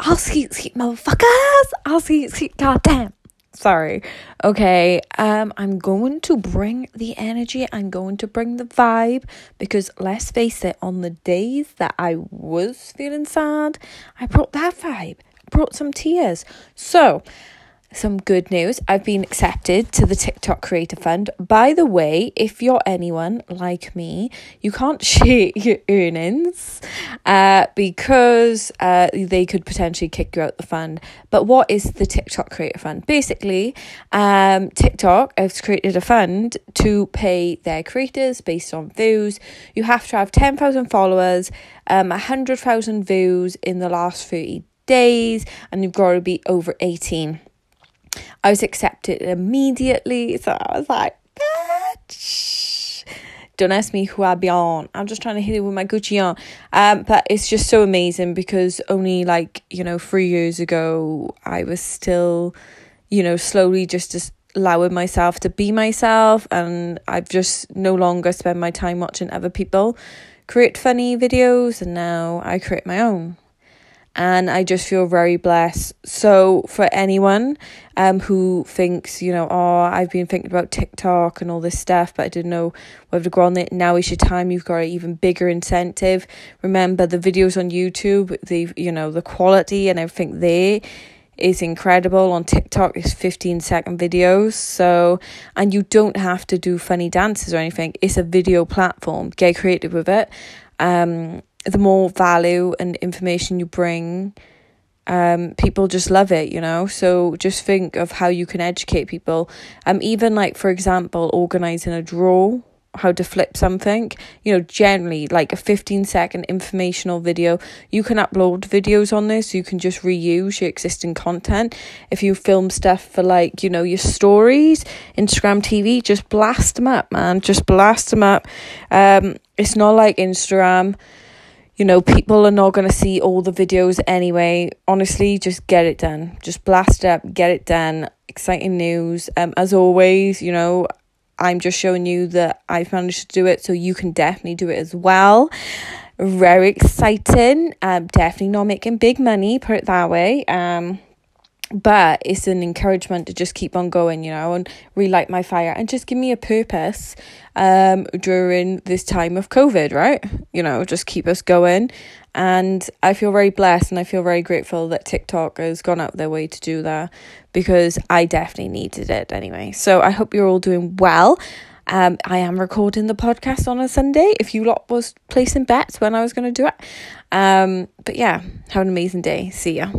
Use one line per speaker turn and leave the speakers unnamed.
I'll see, see, motherfuckers. I'll see, see, goddamn. Sorry. Okay. Um, I'm going to bring the energy. I'm going to bring the vibe because let's face it, on the days that I was feeling sad, I brought that vibe. Brought some tears. So some good news. I've been accepted to the TikTok Creator Fund. By the way, if you're anyone like me, you can't share your earnings uh, because uh, they could potentially kick you out the fund. But what is the TikTok Creator Fund? Basically, um, TikTok has created a fund to pay their creators based on views. You have to have 10,000 followers, um, 100,000 views in the last 30 days, and you've got to be over 18. I was accepted immediately. So I was like, bitch. Don't ask me who I be on. I'm just trying to hit it with my Gucci on. Um, but it's just so amazing because only like, you know, three years ago, I was still, you know, slowly just allowing myself to be myself. And I've just no longer spend my time watching other people create funny videos. And now I create my own and I just feel very blessed. So for anyone um who thinks, you know, oh, I've been thinking about TikTok and all this stuff, but I didn't know whether to go on it. Now is your time. You've got an even bigger incentive. Remember the videos on YouTube, the you know the quality and everything there is incredible on TikTok. It's 15 second videos. So, and you don't have to do funny dances or anything. It's a video platform. Get creative with it. Um, the more value and information you bring, um, people just love it, you know. So just think of how you can educate people. Um, even like for example, organizing a drawer, how to flip something. You know, generally like a fifteen second informational video. You can upload videos on this. You can just reuse your existing content. If you film stuff for like you know your stories, Instagram TV, just blast them up, man. Just blast them up. Um, it's not like Instagram you know, people are not going to see all the videos anyway. Honestly, just get it done. Just blast it up, get it done. Exciting news. Um, as always, you know, I'm just showing you that I've managed to do it, so you can definitely do it as well. Very exciting. Um, definitely not making big money, put it that way. Um, but it's an encouragement to just keep on going, you know, and relight my fire and just give me a purpose um during this time of COVID, right? You know, just keep us going. And I feel very blessed and I feel very grateful that TikTok has gone out of their way to do that because I definitely needed it anyway. So I hope you're all doing well. Um, I am recording the podcast on a Sunday. If you lot was placing bets when I was going to do it, um, but yeah, have an amazing day. See ya.